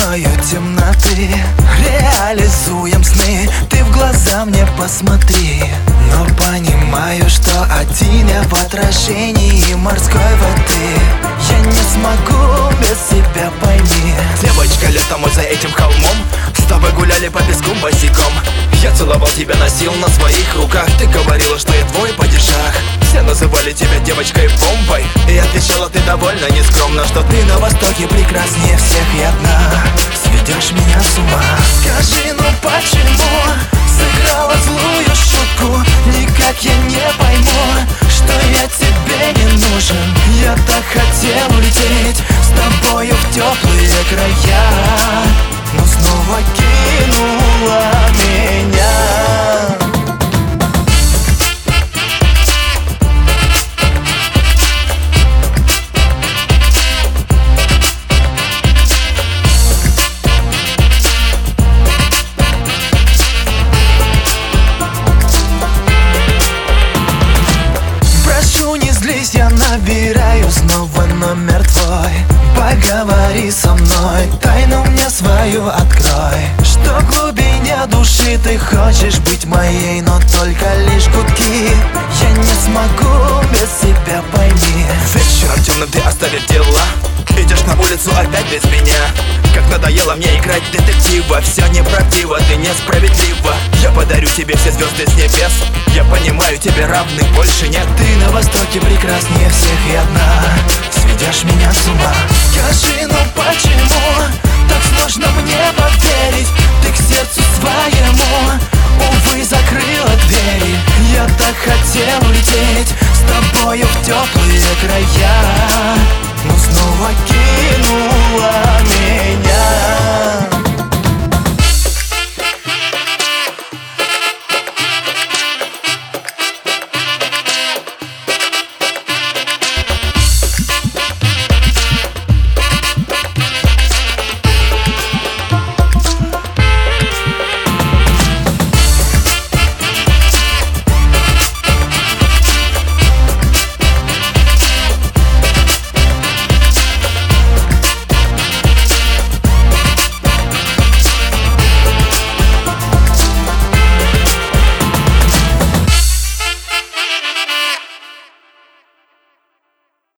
стеною темноты. Реализуем сны, ты в глаза мне посмотри. Но понимаю, что один я в отражении морской воды. Я не смогу без себя, пойми. Девочка, летом мы за этим холмом. С тобой гуляли по песку босиком. Я целовал тебя, носил на своих руках. Ты говорила, что я твой по Все называли тебя девочкой-бомбой. И я отвечала ты довольно нескромно Что ты на востоке прекраснее всех и одна. Сведешь меня с ума. Скажи, ну почему Сыграла злую шутку? Никак я не пойму Что я тебе не нужен. Я так хотел улететь С тобою в теплые края злись, я набираю снова номер твой. Поговори со мной, тайну мне свою открой. Что в глубине души ты хочешь быть моей Но только лишь гудки. Я не смогу без себя, пойми. Вечером темным ты оставив дела Идешь на улицу опять без меня. Как надоело мне играть детектива Все неправдиво, ты несправедлива Я подарю тебе все звезды с небес. Я понимаю, тебе равных больше нет. Ты на востоке прекраснее всех. И одна. Сведешь меня с ума. Скажи, ну почему Так сложно